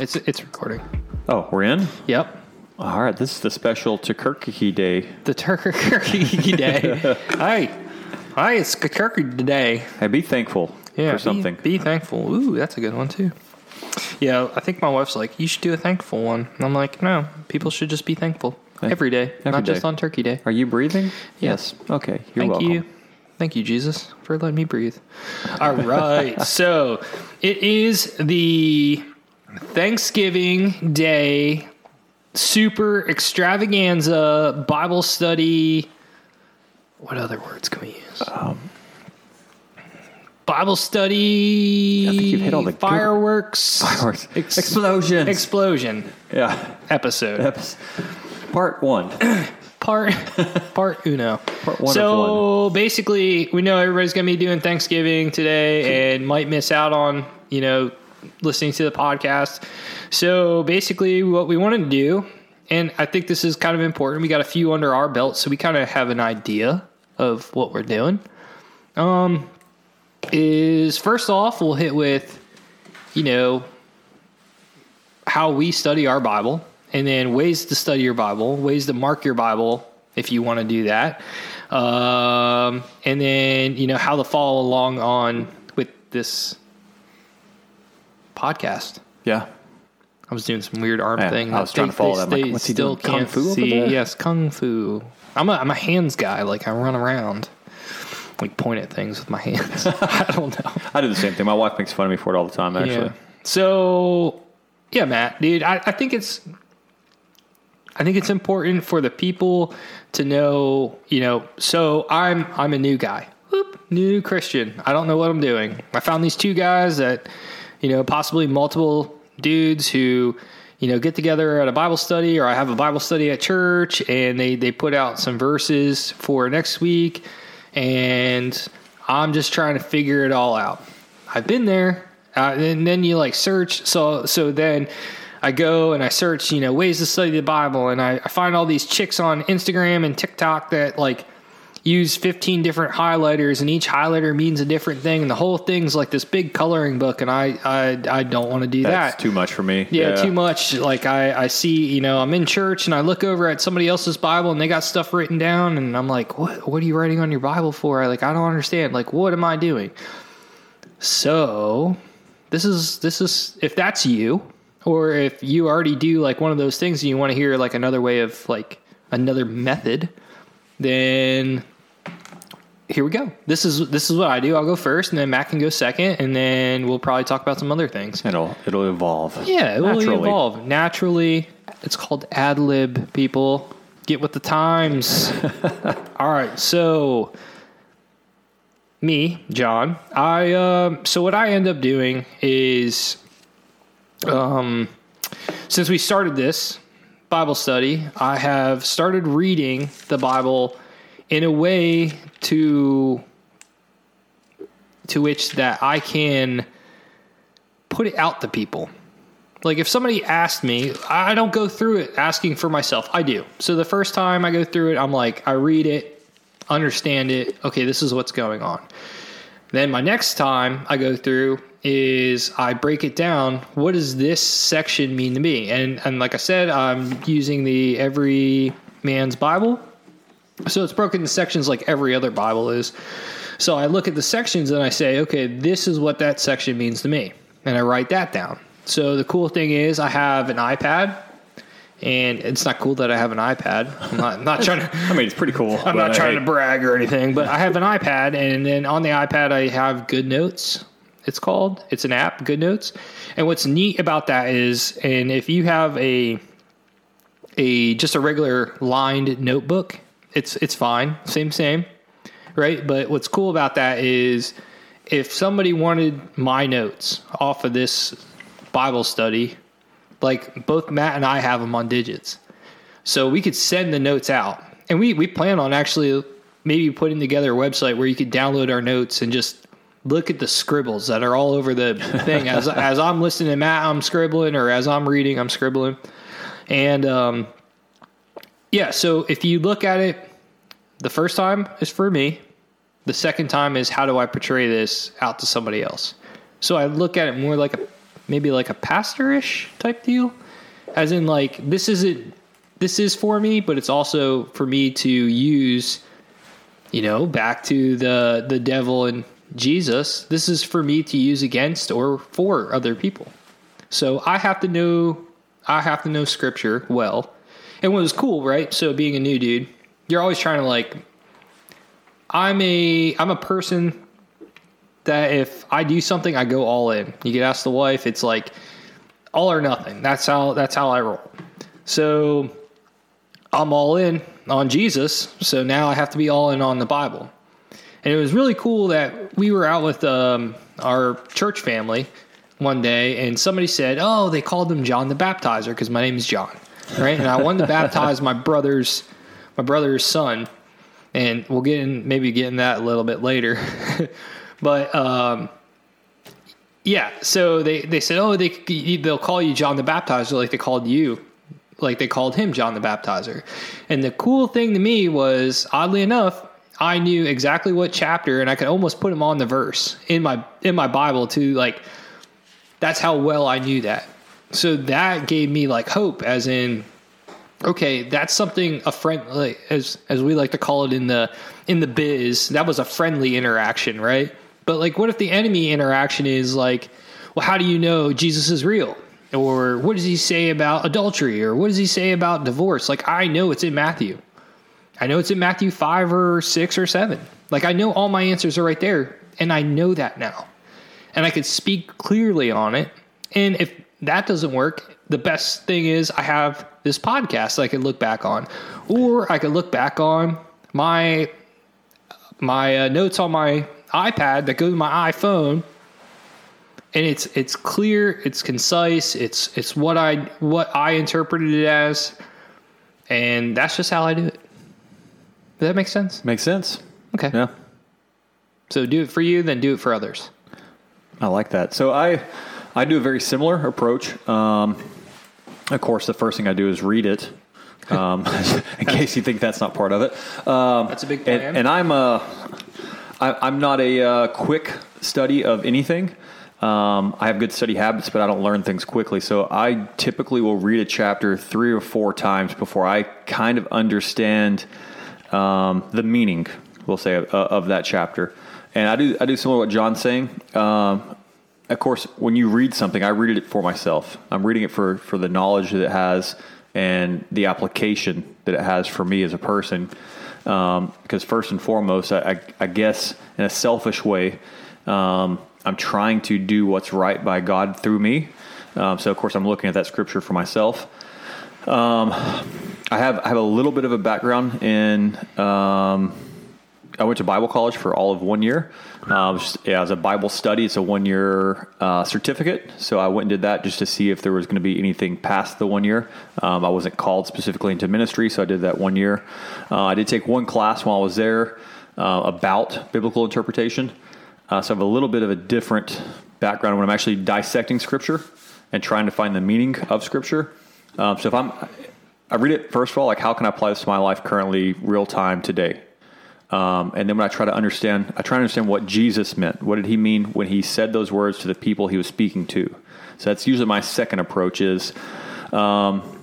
It's it's recording. Oh, we're in? Yep. All right, this is the special Turkey Day. The Turkey Day. Hi. Hi, it's Turkey today. Hey, be thankful Yeah. for something. Be, be thankful. Ooh, that's a good one too. Yeah, I think my wife's like, you should do a thankful one. And I'm like, no, people should just be thankful every day, every not just on Turkey Day. Are you breathing? Yes. Okay, you're Thank welcome. you. Thank you, Jesus, for letting me breathe. All right. so it is the Thanksgiving Day super extravaganza Bible study. What other words can we use? Um, Bible study. I think you've hit all the good- fireworks. Fireworks. Ex- Explosions. explosion yeah. episode. Eps- Part one. part part uno. Part one of so basically, we know everybody's going to be doing Thanksgiving today and might miss out on you know listening to the podcast. So basically, what we want to do, and I think this is kind of important. We got a few under our belt, so we kind of have an idea of what we're doing. Um, is first off, we'll hit with you know how we study our Bible, and then ways to study your Bible, ways to mark your Bible if you want to do that, um, and then you know how to follow along on with this podcast. Yeah. I was doing some weird arm thing. I was trying to follow that. Like, what's he still doing? Kung can't fu over see. Yes, kung fu. I'm a I'm a hands guy. Like I run around, like point at things with my hands. I don't know. I do the same thing. My wife makes fun of me for it all the time, actually. Yeah. So, yeah, Matt, dude, I, I think it's, I think it's important for the people to know, you know. So I'm I'm a new guy, Whoop, new Christian. I don't know what I'm doing. I found these two guys that, you know, possibly multiple dudes who. You know, get together at a Bible study, or I have a Bible study at church, and they they put out some verses for next week, and I'm just trying to figure it all out. I've been there, uh, and then you like search. So so then I go and I search, you know, ways to study the Bible, and I, I find all these chicks on Instagram and TikTok that like use 15 different highlighters, and each highlighter means a different thing, and the whole thing's like this big coloring book, and I I, I don't want to do that. That's that. too much for me. Yeah, too much. Like I, I see, you know, I'm in church and I look over at somebody else's Bible and they got stuff written down, and I'm like, what? What are you writing on your Bible for? I, like, I don't understand. Like, what am I doing? So, this is this is if that's you, or if you already do like one of those things and you want to hear like another way of like another method, then here we go. This is this is what I do. I'll go first, and then Matt can go second, and then we'll probably talk about some other things. It'll it'll evolve. Yeah, it will Naturally. evolve naturally. It's called ad lib. People get with the times. All right, so me, Jon. I um, so what I end up doing is, um, since we started this Bible study, I have started reading the Bible in a way to to which that I can put it out to people. Like if somebody asked me, I don't go through it asking for myself. I do. So the first time I go through it, I'm like, I read it, understand it. Okay, this is what's going on. Then my next time I go through is I break it down. What does this section mean to me? And and like I said, I'm using the Every Man's Bible. So it's broken into sections like every other Bible is. So I look at the sections and I say, okay, this is what that section means to me. And I write that down. So the cool thing is I have an iPad and it's not cool that I have an iPad. I'm not, not trying to I mean, it's pretty cool. I'm not trying to brag or anything, but I have an iPad, and then on the iPad I have GoodNotes. It's called. It's an app, GoodNotes. And what's neat about that is, and if you have a a just a regular lined notebook, it's it's fine, same same, right? But what's cool about that is, if somebody wanted my notes off of this Bible study, like both Matt and I have them on digits. So we could send the notes out. And we, we plan on actually maybe putting together a website where you could download our notes and just look at the scribbles that are all over the thing. As, as I'm listening to Matt, I'm scribbling, or as I'm reading, I'm scribbling. And um, yeah, so if you look at it, the first time is for me. The second time is how do I portray this out to somebody else? So I look at it more like a maybe like a pastorish type deal, as in like this isn't this is for me, but it's also for me to use. You know, back to the the devil and Jesus. This is for me to use against or for other people. So I have to know I have to know scripture well. And what was cool, right? So being a new dude, you're always trying to like I'm a I'm a person that if I do something, I go all in. You get ask the wife, it's like all or nothing. That's how that's how I roll. So I'm all in on Jesus. So now I have to be all in on the Bible. And it was really cool that we were out with um, our church family one day, and somebody said, "Oh, they called him John the Baptizer because my name is Jon." Right, and I wanted to baptize my brother's my brother's son, and we'll get in maybe get in that a little bit later. but um, yeah, so they they said, "Oh, they they'll call you John the Baptizer like they called you." Like they called him John the Baptizer. And the cool thing to me was, oddly enough, I knew exactly what chapter, and I could almost put him on the verse in my in my Bible too. Like that's how well I knew that. So that gave me like hope, as in, okay, that's something a friend, like, as as we like to call it in the in the biz. That was a friendly interaction, right? But like, what if the enemy interaction is like, well, how do you know Jesus is real? Or what does he say about adultery? Or what does he say about divorce? Like, I know it's in Matthew. I know it's in Matthew 5 or 6 or 7. Like, I know all my answers are right there, and I know that now. And I could speak clearly on it. And if that doesn't work, the best thing is I have this podcast that I could look back on, or I could look back on my my uh, notes on my iPad that goes to my iPhone, and it's it's clear, it's concise, it's it's what I what I interpreted it as, and that's just how I do it. Does that make sense? Makes sense. Okay. Yeah. So do it for you, then do it for others. I like that. So I I do a very similar approach. Um, of course, the first thing I do is read it. Um, in case you think that's not part of it. Um, that's a big plan. And, and I'm a, I, I'm not a uh, quick study of anything. Um, I have good study habits, but I don't learn things quickly. So I typically will read a chapter three or four times before I kind of understand um, the meaning, we'll say, of, of, that chapter. And I do I do similar to what Jon's saying. Um, of course, when you read something, I read it for myself. I'm reading it for for the knowledge that it has and the application that it has for me as a person. Um, because first and foremost, I, I, I, guess in a selfish way, um, I'm trying to do what's right by God through me. Um, so of course, I'm looking at that scripture for myself. Um, I have I have a little bit of a background in. Um, I went to Bible college for all of one year. Was, yeah, as a Bible study, it's a one year uh, certificate. So I went and did that just to see if there was going to be anything past the one year. Um, I wasn't called specifically into ministry, so I did that one year. Uh, I did take one class while I was there uh, about biblical interpretation. Uh, so I have a little bit of a different background when I'm actually dissecting Scripture and trying to find the meaning of Scripture. Um, so if I'm, I read it first of all, like how can I apply this to my life currently, real time today? Um, and then when I try to understand, I try to understand what Jesus meant. What did he mean when he said those words to the people he was speaking to? So that's usually my second approach. Is, um,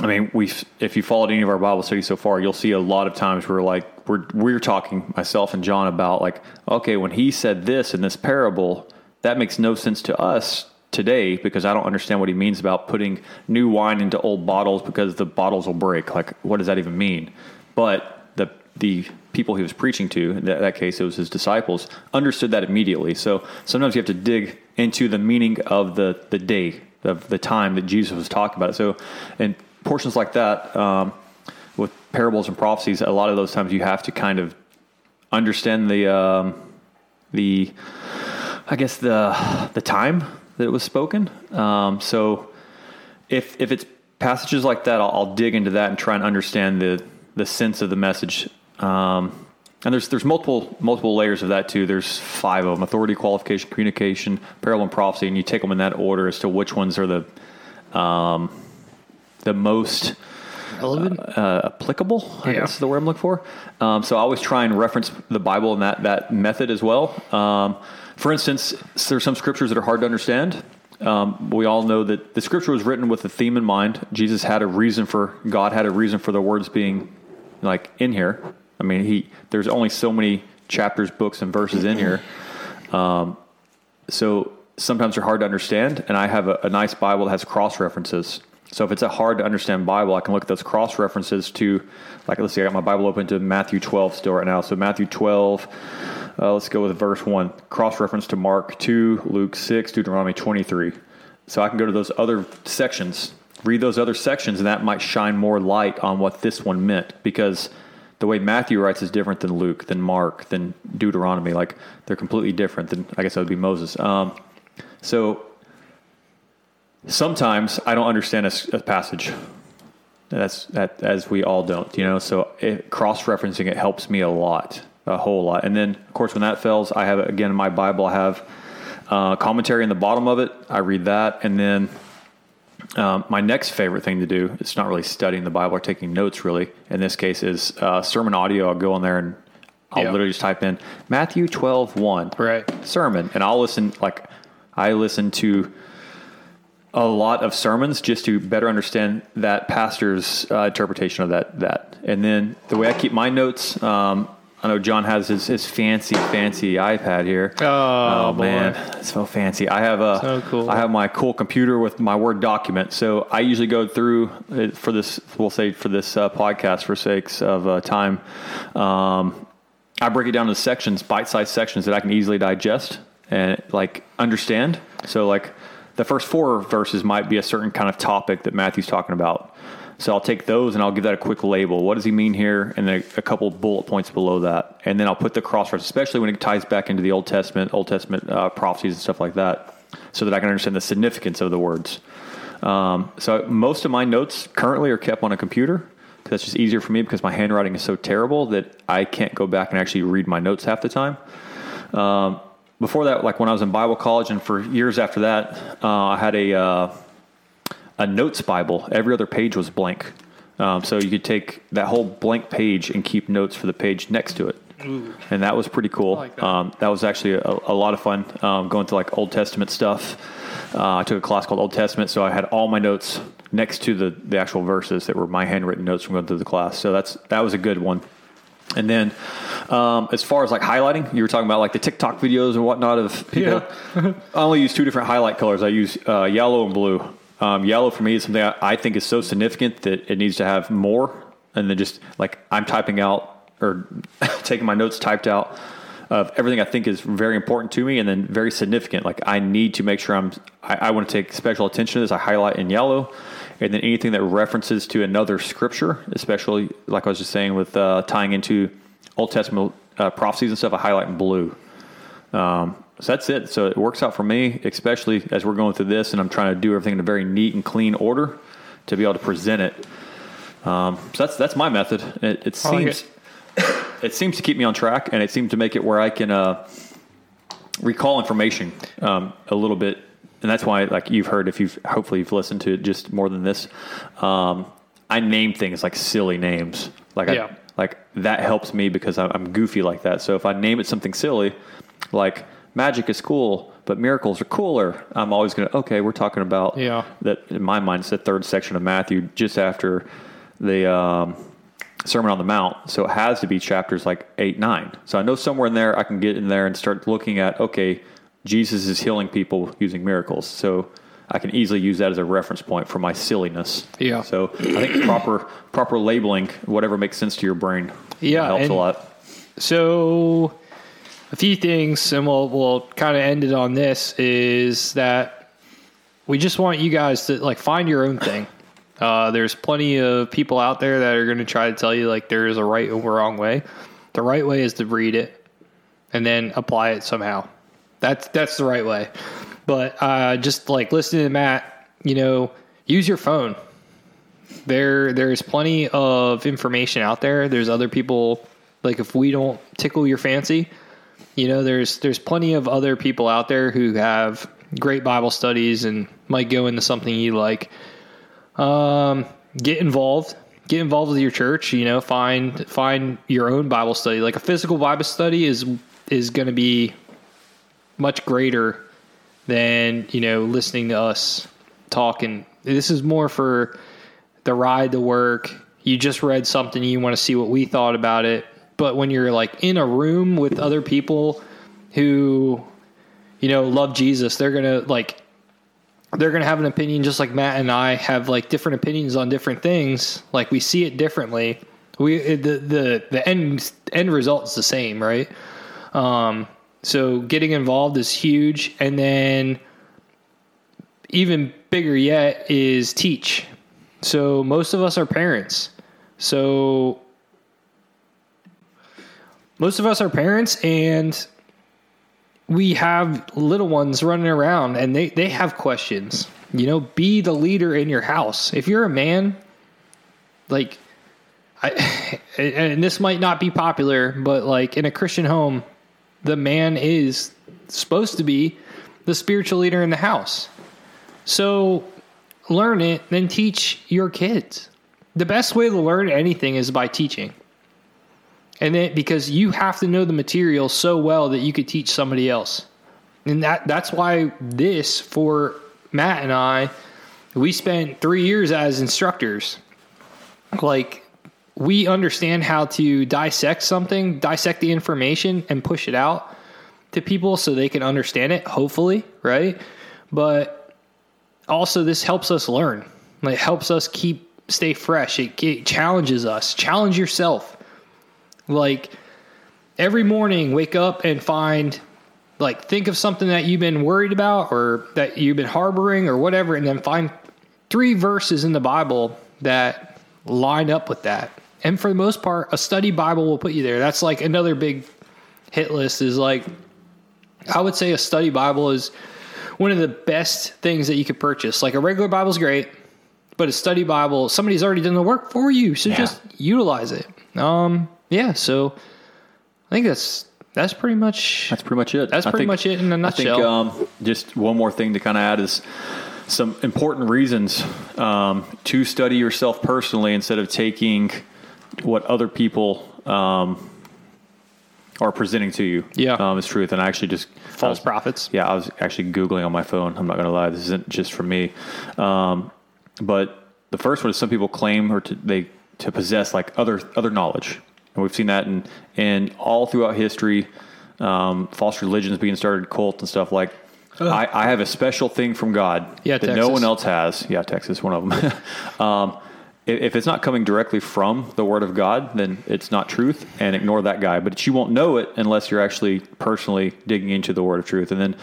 I mean, we if you followed any of our Bible studies so far, you'll see a lot of times where like we're we're talking myself and Jon about like, okay, when he said this in this parable, that makes no sense to us today because I don't understand what he means about putting new wine into old bottles because the bottles will break. Like, what does that even mean? But the the people he was preaching to, in that, case it was his disciples, understood that immediately. So sometimes you have to dig into the meaning of the, the day, of the time that Jesus was talking about it. So in portions like that, um, with parables and prophecies, a lot of those times you have to kind of understand the um, the I guess the the time that it was spoken. Um, so if if it's passages like that, I'll, I'll, dig into that and try and understand the the sense of the message um, and there's there's multiple multiple layers of that too. There's five of them: authority, qualification, communication, parallel, and prophecy. And you take them in that order as to which ones are the um, the most relevant, uh, uh, applicable. I guess is the word I'm looking for. Um, so I always try and reference the Bible in that that method as well. Um, for instance, there's some scriptures that are hard to understand. Um, we all know that the scripture was written with a theme in mind. Jesus had a reason for God had a reason for the words being like in here. I mean, he there's only so many chapters, books, and verses in here. Um, so sometimes they're hard to understand, and I have a, a nice Bible that has cross references. So if it's a hard to understand Bible, I can look at those cross references to, like, let's see, I got my Bible open to Matthew 12 still right now. So Matthew 12, uh, let's go with verse 1, cross reference to Mark 2, Luke 6, Deuteronomy 23. So I can go to those other sections, read those other sections, and that might shine more light on what this one meant because the way Matthew writes is different than Luke, than Mark, than Deuteronomy. Like they're completely different than, I guess that would be Moses. Um, so sometimes I don't understand a, a passage. That's that as we all don't, you know. So cross referencing it helps me a lot, a whole lot. And then of course when that fails, I have again in my Bible I have uh, commentary in the bottom of it. I read that, and then um, my next favorite thing to do. It's not really studying the Bible or taking notes, really. In this case, is uh, sermon audio. I'll go on there and I'll literally just type in Matthew 12, 1. Right. Sermon. And I'll listen, like, I listen to a lot of sermons just to better understand that pastor's uh, interpretation of that that. And then the way I keep my notes, um, I know Jon has his, his fancy fancy iPad here. Oh, man, it's so fancy. I have a So cool. I have my cool computer with my Word document. So I usually go through it for this. We'll say for this uh, podcast for sakes of uh, time. Um, I break it down into sections, bite-sized sections that I can easily digest and like understand. So like the first four verses might be a certain kind of topic that Matthew's talking about. So I'll take those and I'll give that a quick label. What does he mean here? And then a, couple bullet points below that. And then I'll put the cross reference, especially when it ties back into the Old Testament, Old Testament uh, prophecies and stuff like that, so that I can understand the significance of the words. Um, so most of my notes currently are kept on a computer because that's just easier for me because my handwriting is so terrible that I can't go back and actually read my notes half the time. Um, before that, like when I was in Bible college and for years after that, uh, I had a uh, a notes Bible. Every other page was blank, um, so you could take that whole blank page and keep notes for the page next to it. Ooh. And that was pretty cool. like that. Um, that was actually a, a lot of fun um, going through like Old Testament stuff. Uh, I took a class called Old Testament, so I had all my notes next to the, the actual verses that were my handwritten notes from going through the class. So that's that was a good one. And then, um, as far as like highlighting, you were talking about like the TikTok videos and whatnot of people. I only use two different highlight colors. I use uh, yellow and blue. Um, yellow for me is something I, I think is so significant that it needs to have more, and then just like I'm typing out or taking my notes typed out of everything I think is very important to me, and then very significant. Like I need to make sure I'm. I, I want to take special attention to this. I highlight in yellow, and then anything that references to another scripture, especially like I was just saying with uh, tying into Old Testament uh, prophecies and stuff, I highlight in blue. Um, so that's it. So it works out for me, especially as we're going through this, and I'm trying to do everything in a very neat and clean order to be able to present it. Um, so that's that's my method. It, it I like seems it seems to keep me on track, and it seems to make it where I can uh, recall information um, a little bit. And that's why, like you've heard, if you've hopefully you've listened to it just more than this, um, I name things like silly names. Like Yeah. I, like that helps me because I'm goofy like that. So if I name it something silly, like magic is cool, but miracles are cooler, I'm always gonna okay. We're talking about Yeah. that in my mind. It's the third section of Matthew, just after the um, Sermon on the Mount. So it has to be chapters like eight, nine. So I know somewhere in there I can get in there and start looking at okay, Jesus is healing people using miracles. So I can easily use that as a reference point for my silliness. Yeah. So I think proper proper labeling, whatever makes sense to your brain, Yeah, helps a lot. So, a few things, and we'll we'll kind of end it on this is that we just want you guys to like find your own thing. Uh, there's plenty of people out there that are going to try to tell you like there is a right or wrong way. The right way is to read it and then apply it somehow. That's that's the right way. But uh, just like listening to Matt, you know, use your phone. There there's plenty of information out there. There's other people like if we don't tickle your fancy, you know, there's there's plenty of other people out there who have great Bible studies and might go into something you like. Um, get involved. Get involved with your church. You know, find find your own Bible study. Like a physical Bible study is is going to be much greater than you know listening to us talk. And this is more for the ride to work. You just read something, you want to see what we thought about it. But when you're like in a room with other people who, you know, love Jesus, they're gonna like they're going to have an opinion just like Matt and I have like different opinions on different things. Like we see it differently. We the the the end end result is the same, right? Um, so getting involved is huge, and then even bigger yet is teach. So most of us are parents. So most of us are parents, and we have little ones running around and they, they have questions. You know, be the leader in your house. If you're a man, like, I, and this might not be popular, but like in a Christian home, the man is supposed to be the spiritual leader in the house. So learn it, then teach your kids. The best way to learn anything is by teaching. And then because you have to know the material so well that you could teach somebody else. And that that's why this for Matt and I, we spent three years as instructors. Like we understand how to dissect something, dissect the information and push it out to people so they can understand it, hopefully, right? But also this helps us learn. It helps us keep stay fresh. It, it challenges us. Challenge yourself like every morning, wake up and find, like, think of something that you've been worried about or that you've been harboring or whatever, and then find three verses in the Bible that line up with that. And for the most part, a study Bible will put you there. That's like another big hit list is like, I would say a study Bible is one of the best things that you could purchase. Like a regular Bible is great, but a study Bible, somebody's already done the work for you. So yeah. just utilize it. Um, yeah, so I think that's that's pretty much that's pretty much it. That's pretty think, much it in a nutshell. I think um, just one more thing to kind of add is some important reasons um, to study yourself personally instead of taking what other people um, are presenting to you. Yeah, um, is truth. And I actually just false was, prophets. Yeah, I was actually googling on my phone. I'm not going to lie. This isn't just for me. Um, but the first one is some people claim or to, they to possess like other other knowledge and we've seen that in, in all throughout history. Um, false religions being started, cults and stuff like. I, I, have a special thing from God yeah, that Texas. no one else has. Yeah, Texas, one of them. um, if it's not coming directly from the Word of God, then it's not truth, and ignore that guy. But you won't know it unless you're actually personally digging into the Word of truth. And then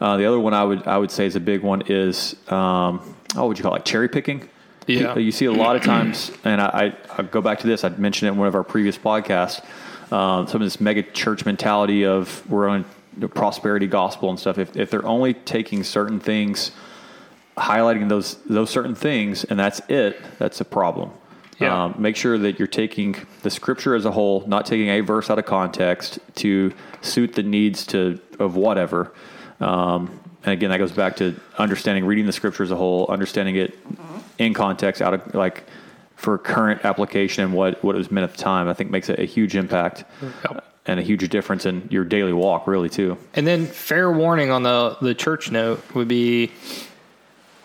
uh, the other one I would I would say is a big one is um, oh, what would you call it? Cherry picking. Yeah. You see a lot of times, and I, I, go back to this. I mentioned it in one of our previous podcasts. Um, some of this mega church mentality of we're on the prosperity gospel and stuff. If, if they're only taking certain things, highlighting those those certain things, and that's it, that's a problem. Yeah. Um, make sure that you're taking the scripture as a whole, not taking a verse out of context to suit the needs to of whatever. Um, and again, that goes back to understanding, reading the scripture as a whole, understanding it in context, out of like for current application and what what it was meant at the time. I think makes a, a huge impact. Yep. And a huge difference in your daily walk, really, too. And then, fair warning on the the church note would be,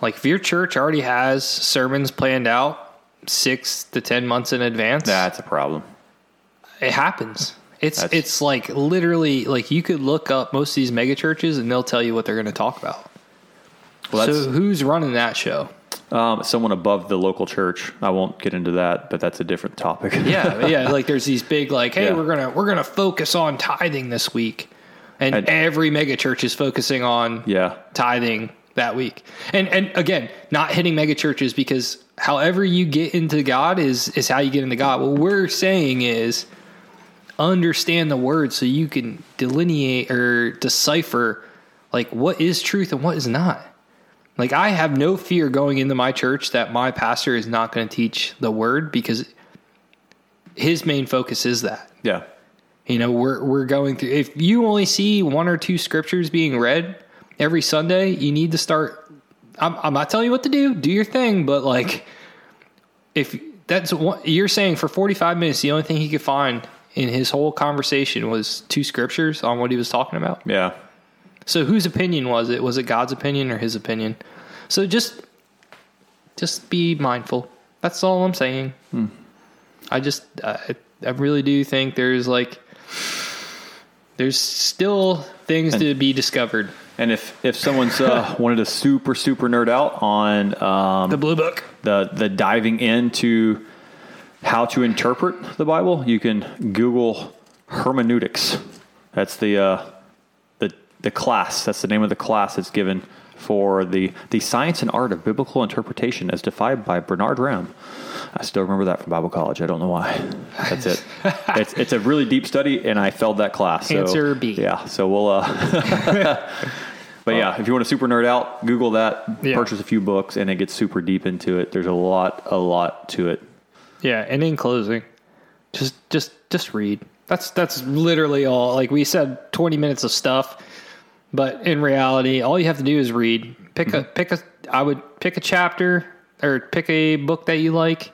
like, if your church already has sermons planned out six to ten months in advance, that's a problem. It happens. It's that's, it's like literally like you could look up most of these mega churches and they'll tell you what they're going to talk about. Well, so who's running that show? Um, someone above the local church. I won't get into that, but that's a different topic. yeah, yeah. Like there's these big like, hey, yeah. we're gonna we're gonna focus on tithing this week, and I'd, every mega church is focusing on yeah tithing that week. And and again, not hitting mega churches because however you get into God is is how you get into God. What we're saying is understand the word so you can delineate or decipher like what is truth and what is not. Like I have no fear going into my church that my pastor is not going to teach the word because his main focus is that. Yeah. You know, we're we're going through if you only see one or two scriptures being read every Sunday, you need to start I'm I'm not telling you what to do, do your thing, but like if that's what you're saying for 45 minutes the only thing he could find in his whole conversation was two scriptures on what he was talking about. Yeah. So whose opinion was it? Was it God's opinion or his opinion? So just just be mindful. That's all I'm saying. I just I, I really do think there's like there's still things to be discovered. And if if someone's uh, wanted to super super nerd out on um, The blue book. the the diving into how to interpret the Bible, you can Google hermeneutics. That's the uh, the class. That's the name of the class that's given for the the science and art of biblical interpretation as defined by Bernard Ramm. I still remember that from Bible college. I don't know why. That's it. it's it's a really deep study, and I failed that class. So, Answer B. Yeah. So we'll. Uh, But yeah, if you want to super nerd out, Google that, Yeah. purchase a few books, and it gets super deep into it. There's a lot, a lot to it. Yeah, and in closing, just just just read. That's that's literally all. Like we said, twenty minutes of stuff, but in reality, all you have to do is read. Pick a mm-hmm. pick a. I would pick a chapter or pick a book that you like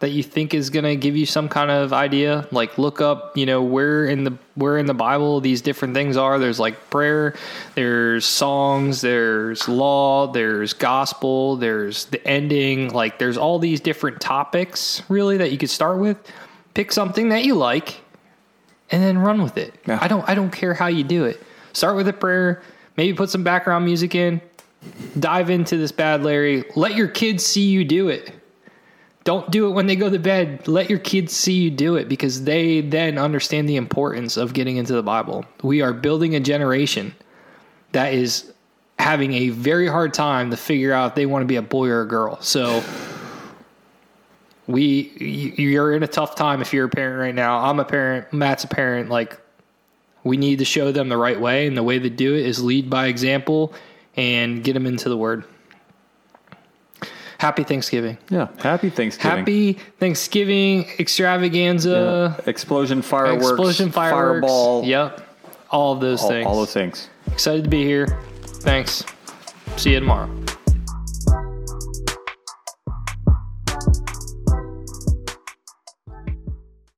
that you think is going to give you some kind of idea like look up you know where in the where in the bible these different things are there's like prayer there's songs there's law there's gospel there's the ending like there's all these different topics really that you could start with pick something that you like and then run with it Yeah. i don't i don't care how you do it start with a prayer maybe put some background music in dive into this bad larry let your kids see you do it don't do it when they go to bed. Let your kids see you do it because they then understand the importance of getting into the Bible. We are building a generation that is having a very hard time to figure out if they want to be a boy or a girl. So we you- you're in a tough time if you're a parent right now. I'm a parent, Matt's a parent like we need to show them the right way and the way to do it is lead by example and get them into the word. Happy Thanksgiving. Yeah. Happy Thanksgiving. Happy Thanksgiving extravaganza, Yeah. explosion, fireworks, explosion fireworks. fireball. Yep. All of those all, things. all those things. Excited to be here. Thanks. See you tomorrow.